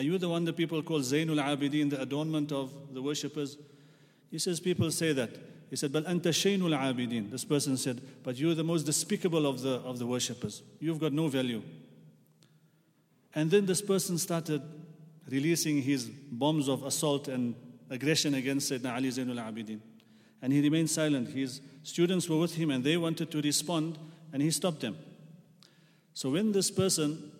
Are you the one that people call Zainul Abidin, the adornment of the worshippers? He says, People say that. He said, But anta shaynul abidin. This person said, But you're the most despicable of the, of the worshippers. You've got no value. And then this person started releasing his bombs of assault and aggression against Sayyidina Ali Zainul Abidin. And he remained silent. His students were with him and they wanted to respond, and he stopped them. So when this person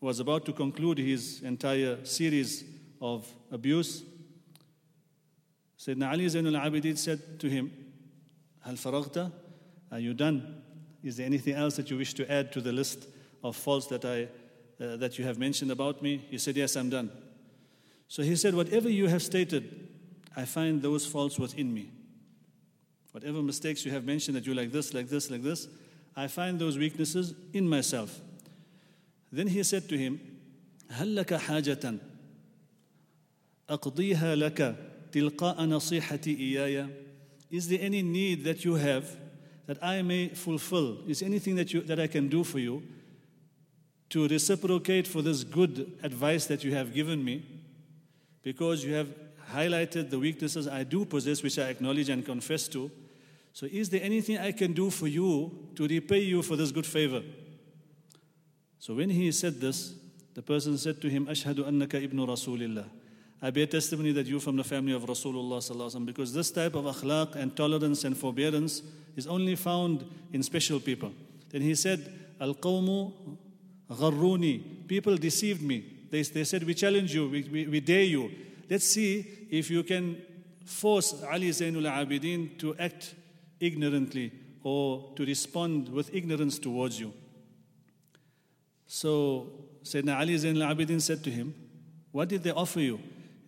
was about to conclude his entire series of abuse, Sayyidina Ali Zainul Abidin said to him, Hal faragta? Are you done? Is there anything else that you wish to add to the list of faults that, I, uh, that you have mentioned about me? He said, Yes, I'm done. So he said, Whatever you have stated, I find those faults within me. Whatever mistakes you have mentioned that you like this, like this, like this, I find those weaknesses in myself. Then he said to him, هل لك حاجة أقضيها لك تلقاء نصيحتي إياي Is there any need that you have that I may fulfill? Is anything that, you, that I can do for you to reciprocate for this good advice that you have given me? Because you have highlighted the weaknesses I do possess, which I acknowledge and confess to. So, is there anything I can do for you to repay you for this good favor? So, when he said this, the person said to him, Ashhadu annaka ibn Rasulillah. I bear testimony that you're from the family of Rasulullah because this type of akhlaq and tolerance and forbearance is only found in special people. Then he said, Al qawmu gharruni. People deceived me. They, they said, We challenge you, we, we, we dare you. Let's see if you can force Ali Zainul Abidin to act ignorantly or to respond with ignorance towards you. So Sayyidina Ali Zainul Abidin said to him, What did they offer you?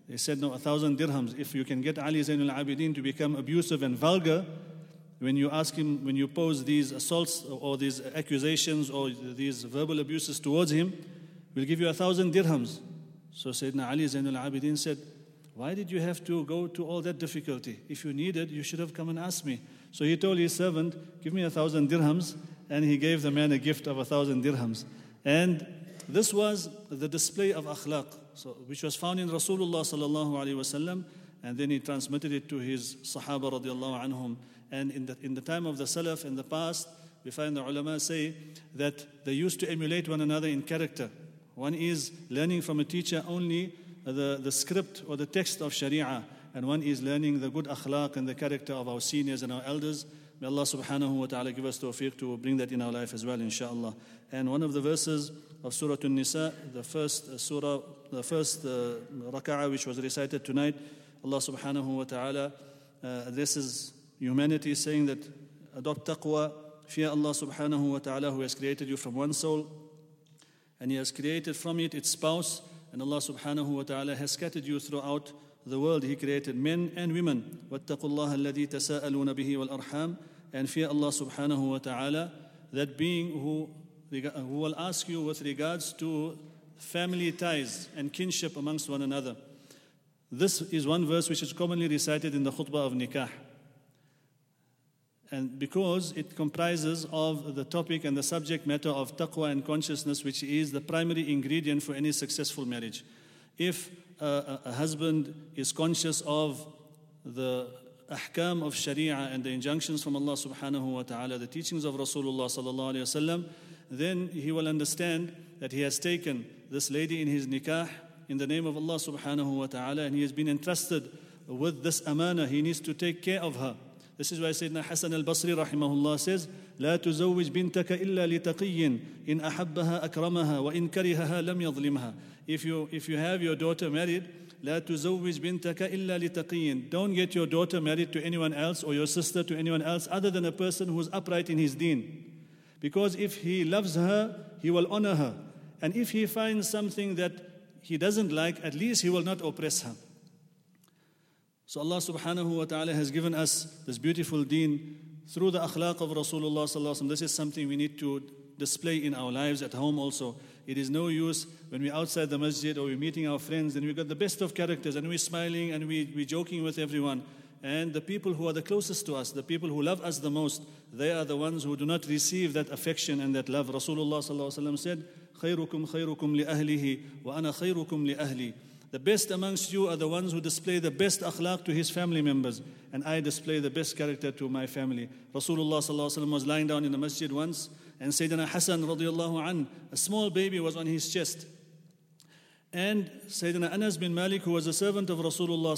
They said, No, a thousand dirhams. If you can get Ali Zainul Abidin to become abusive and vulgar, when you ask him, when you pose these assaults or these accusations or these verbal abuses towards him, we'll give you a thousand dirhams. So Sayyidina Ali Zainul Abidin said, Why did you have to go to all that difficulty? If you needed, you should have come and asked me. So he told his servant, Give me a thousand dirhams, and he gave the man a gift of a thousand dirhams. And this was the display of akhlaq, so, which was found in Rasulullah sallallahu alaihi wasallam, and then he transmitted it to his Sahaba radiallahu anhum. And in the, in the time of the Salaf in the past, we find the ulama say that they used to emulate one another in character. One is learning from a teacher only the, the script or the text of Sharia, and one is learning the good akhlaq and the character of our seniors and our elders. May Allah subhanahu wa ta'ala give us tawfiq to bring that in our life as well, inshallah. And one of the verses of Surah An-Nisa, the first uh, surah, the first uh, rak'ah which was recited tonight, Allah subhanahu wa ta'ala uh, addresses humanity saying that adopt taqwa, fear Allah subhanahu wa ta'ala who has created you from one soul and He has created from it its spouse and Allah subhanahu wa ta'ala has scattered you throughout the world. He created men and women. وَاتَّقُوا اللَّهَ الَّذِي تَسَاءَلُونَ بِهِ وَالْأَرْحَامِ and fear Allah subhanahu wa ta'ala, that being who, who will ask you with regards to family ties and kinship amongst one another. This is one verse which is commonly recited in the khutbah of nikah. And because it comprises of the topic and the subject matter of taqwa and consciousness, which is the primary ingredient for any successful marriage. If a, a husband is conscious of the ahkam of sharia and the injunctions from Allah subhanahu wa ta'ala, the teachings of Rasulullah sallallahu alayhi wasallam, then he will understand that he has taken this lady in his nikah in the name of Allah subhanahu wa ta'ala and he has been entrusted with this amana. He needs to take care of her. This is why Sayyidina Hassan al-Basri rahimahullah says, لا تزوج بنتك إلا لتقي إن أحبها أكرمها وإن كرهها لم يظلمها if you, if you have your daughter married, لا تزوج بنتك إلا لتقي. Don't get your daughter married to anyone else or your sister to anyone else other than a person who's upright in his deen. Because if he loves her, he will honor her. And if he finds something that he doesn't like, at least he will not oppress her. So Allah subhanahu wa ta'ala has given us this beautiful deen through the akhlaq of Rasulullah. This is something we need to display in our lives at home also. It is no use when we're outside the masjid or we're meeting our friends and we've got the best of characters and we're smiling and we, we're joking with everyone. And the people who are the closest to us, the people who love us the most, they are the ones who do not receive that affection and that love. Rasulullah said, خيركم خيركم لأهله وأنا خيركم لأهلي the best amongst you are the ones who display the best akhlaq to his family members, and I display the best character to my family. Rasulullah was lying down in the masjid once, and Sayyidina Hassan radiallahu an, a small baby was on his chest. And Sayyidina Anas bin Malik, who was a servant of Rasulullah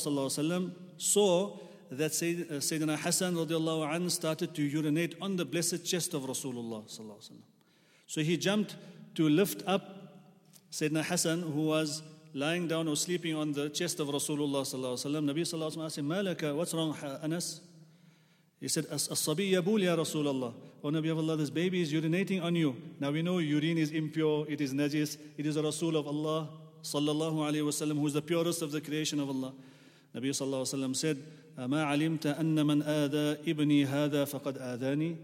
saw that uh, Sayyidina Hassan radiallahu an started to urinate on the blessed chest of Rasulullah. So he jumped to lift up Sayyidina Hassan, who was lying down or sleeping on the chest of Rasulullah sallallahu alaihi wasallam. Nabi sallallahu alaihi wasallam asked him, "Malaka, what's wrong, Anas?" He said, "As-sabi yabul ya Rasulullah." Oh Nabi of Allah, this baby is urinating on you. Now we know urine is impure, it is najis, it is a Rasul of Allah sallallahu alaihi wasallam who is the purest of the creation of Allah. Nabi sallallahu alaihi wasallam said, "Ama alimta anna man ada ibni hada faqad adani."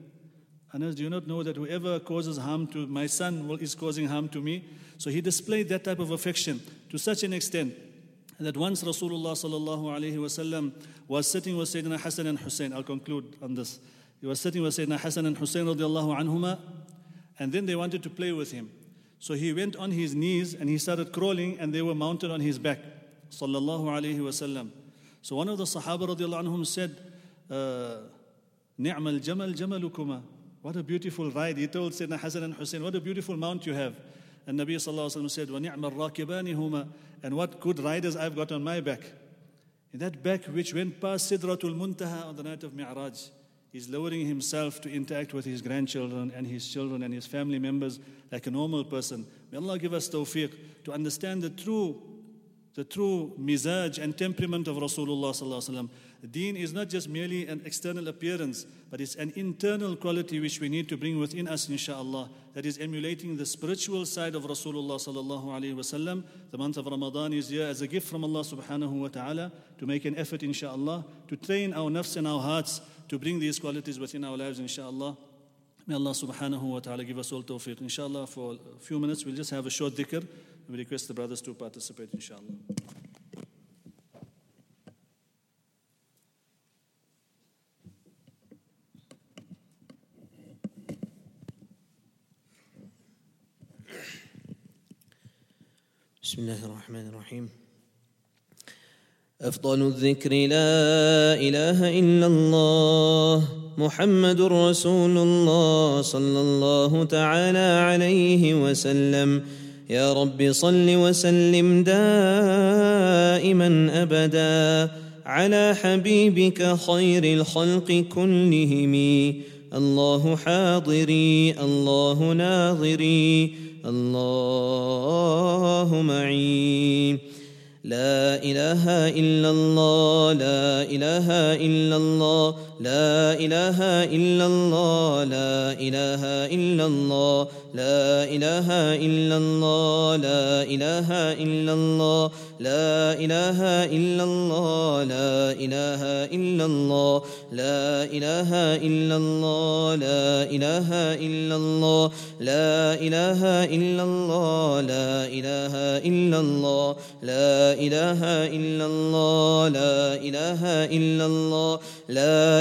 Anas, do you not know that whoever causes harm to my son is causing harm to me? So he displayed that type of affection to such an extent that once Rasulullah sallallahu alaihi wasallam was sitting with Sayyidina Hassan and Hussein. I'll conclude on this. He was sitting with Sayyidina Hassan and Hussein radiallahu anhuma, and then they wanted to play with him. So he went on his knees and he started crawling, and they were mounted on his back. Sallallahu alaihi wasallam. So one of the Sahaba radiallahu anhum said, "Ni'mal uh, jamal jamalukuma." What a beautiful ride. He told Sayyidina Hassan and Hussein, What a beautiful mount you have. And Nabi Sallallahu said, وَنِعْمَ الرَّاكِبَانِ هُمَا And what good riders I've got on my back. In that back which went past Sidratul Muntaha on the night of Mi'raj, he's lowering himself to interact with his grandchildren and his children and his family members like a normal person. May Allah give us tawfiq to understand the true the true mizaj and temperament of Rasulullah sallallahu Deen is not just merely an external appearance, but it's an internal quality which we need to bring within us, inshallah. That is emulating the spiritual side of Rasulullah sallallahu alaihi wasallam. The month of Ramadan is here as a gift from Allah subhanahu wa taala to make an effort, inshallah, to train our nafs and our hearts to bring these qualities within our lives, inshallah. May Allah subhanahu wa ta'ala give us all tawfiq. Inshallah, for a few minutes, we'll just have a short dhikr. And we request the brothers to participate, inshallah. بسم الله الرحمن الرحيم. أفضل الذكر لا إله إلا الله محمد رسول الله صلى الله تعالى عليه وسلم. يا رب صل وسلم دائما أبدا على حبيبك خير الخلق كلهم. الله حاضري الله ناظري. الله معين. لا إله إلا الله لا إله إلا الله. لا إله إلا الله لا إله إلا الله لا إله إلا الله لا إله إلا الله لا إله إلا الله لا إله إلا الله لا إله إلا الله لا إله إلا الله لا إله إلا الله لا إله إلا الله لا إله إلا الله لا إله إلا الله لا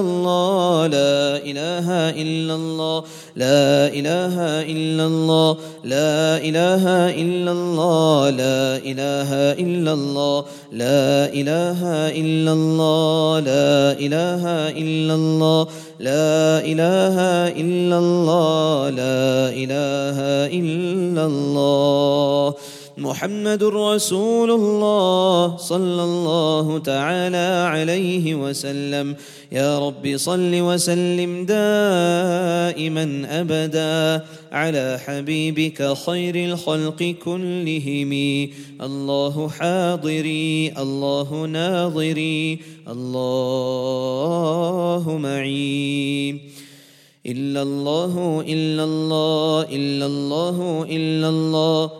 الله. لا إله إلا الله. لا إله إلا الله. لا إله إلا الله. لا إله إلا الله. لا إله إلا الله. لا إله إلا الله. لا إله إلا الله. لا إله إلا الله. محمد رسول الله صلى الله تعالى عليه وسلم. يا رب صل وسلم دائما أبدا على حبيبك خير الخلق كلهم. الله حاضري الله ناظري الله معين إلا الله إلا الله إلا الله إلا الله.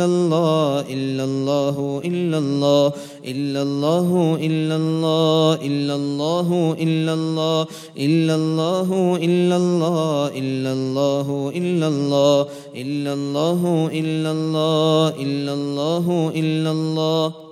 الله إلا الله إلا الله إلا الله إلا الله إلا الله إلا الله إلا الله إلا الله إلا الله إلا الله إلا الله إلا الله إلا الله إلا الله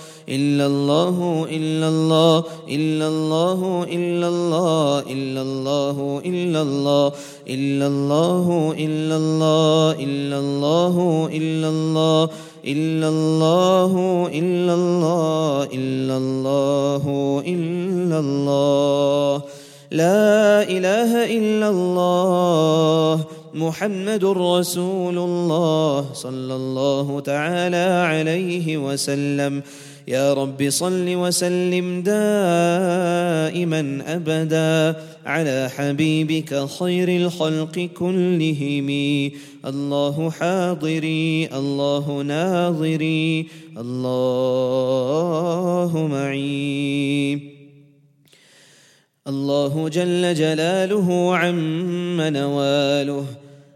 إلا الله إلا الله إلا الله إلا الله إلا الله إلا الله إلا الله إلا الله إلا الله إلا الله إلا الله إلا الله إلا الله إلا الله لا إله إلا الله محمد رسول الله صلى الله تعالى عليه وسلم يا رب صل وسلم دائما أبدا على حبيبك خير الخلق كلهم. الله حاضري الله ناظري الله معي. الله جل جلاله عم نواله.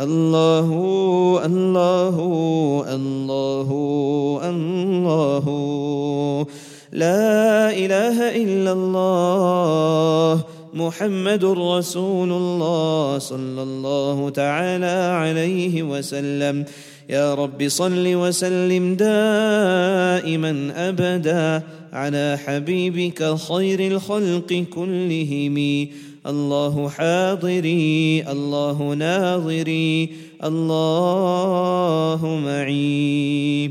الله الله الله الله. لا إله إلا الله محمد رسول الله صلى الله تعالى عليه وسلم. يا رب صل وسلم دائما ابدا على حبيبك خير الخلق كلهم. الله حاضري الله ناظري الله معي.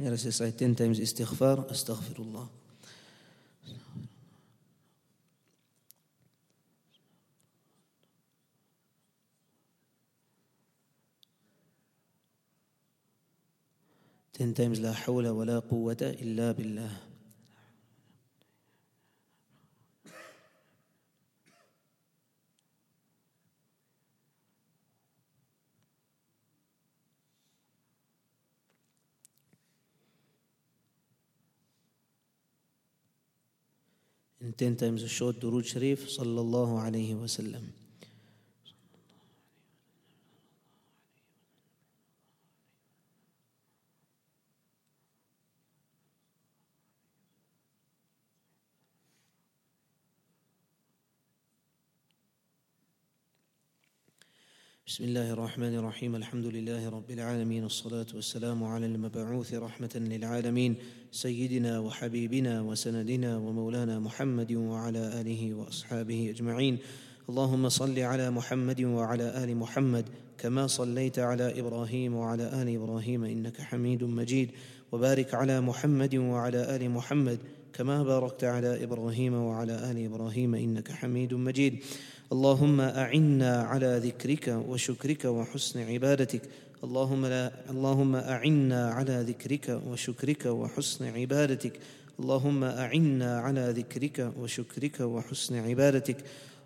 يا رسول say 10 times استغفار استغفر الله ten times لا حول ولا قوة إلا بالله and 10 times short Durud Sharif sallallahu alayhi wa sallam. بسم الله الرحمن الرحيم. الحمد لله رب العالمين. والصلاة والسلام على المبعوث رحمة للعالمين. سيدنا وحبيبنا وسندنا ومولانا محمد وعلى آله وأصحابه أجمعين. اللهم صل على محمد وعلى آل محمد كما صليت على إبراهيم وعلى آل إبراهيم إنك حميد مجيد. وبارك على محمد وعلى آل محمد كما باركت على إبراهيم وعلى آل إبراهيم إنك حميد مجيد. اللهم أعنا على ذكرك وشكرك وحسن عبادتك. اللهم لا اللهم أعنا على ذكرك وشكرك وحسن عبادتك. اللهم أعنا على ذكرك وشكرك وحسن عبادتك.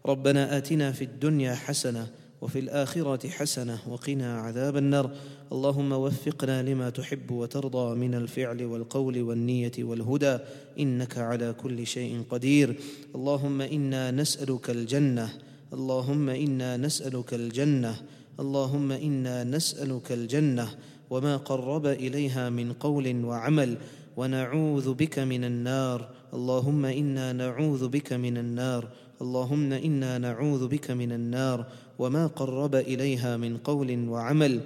ربنا آتنا في الدنيا حسنة وفي الآخرة حسنة وقنا عذاب النار. اللهم وفقنا لما تحب وترضى من الفعل والقول والنية والهدى. إنك على كل شيء قدير. اللهم إنا نسألك الجنة. اللهم إنا نسألك الجنة. اللهم إنا نسألك الجنة. وما قرب إليها من قول وعمل. ونعوذ بك من النار. اللهم إنا نعوذ بك من النار. اللهم إنا نعوذ بك من النار. وما قرب إليها من قول وعمل.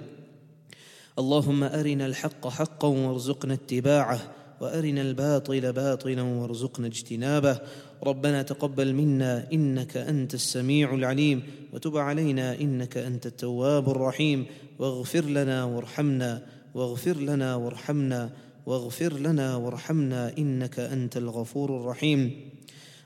اللهم أرنا الحق حقا وارزقنا اتباعه وأرنا الباطل باطلا وارزقنا اجتنابه. ربنا تقبل منا إنك أنت السميع العليم وتب علينا إنك أنت التواب الرحيم. واغفر لنا وارحمنا واغفر لنا وارحمنا واغفر لنا وارحمنا إنك أنت الغفور الرحيم.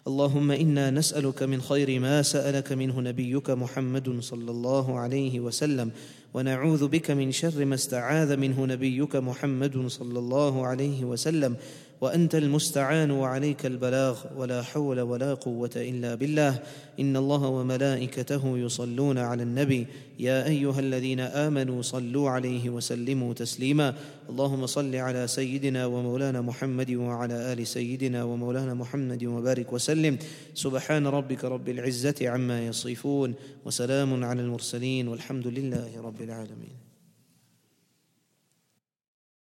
اللهم إنا نسألك من خير ما سألك منه نبيك محمد صلى الله عليه وسلم ونعوذ بك من شر ما استعاذ منه نبيك محمد صلى الله عليه وسلم. وأنت المستعان وعليك البلاغ ولا حول ولا قوة إلا بالله. إن الله وملائكته يصلون على النبي. يا أيها الذين آمنوا صلوا عليه وسلموا تسليما. اللهم صل على سيدنا ومولانا محمد وعلى آل سيدنا ومولانا محمد وبارك وسلم. سبحان ربك رب العزة عما يصفون. وسلام على المرسلين والحمد لله رب العالمين.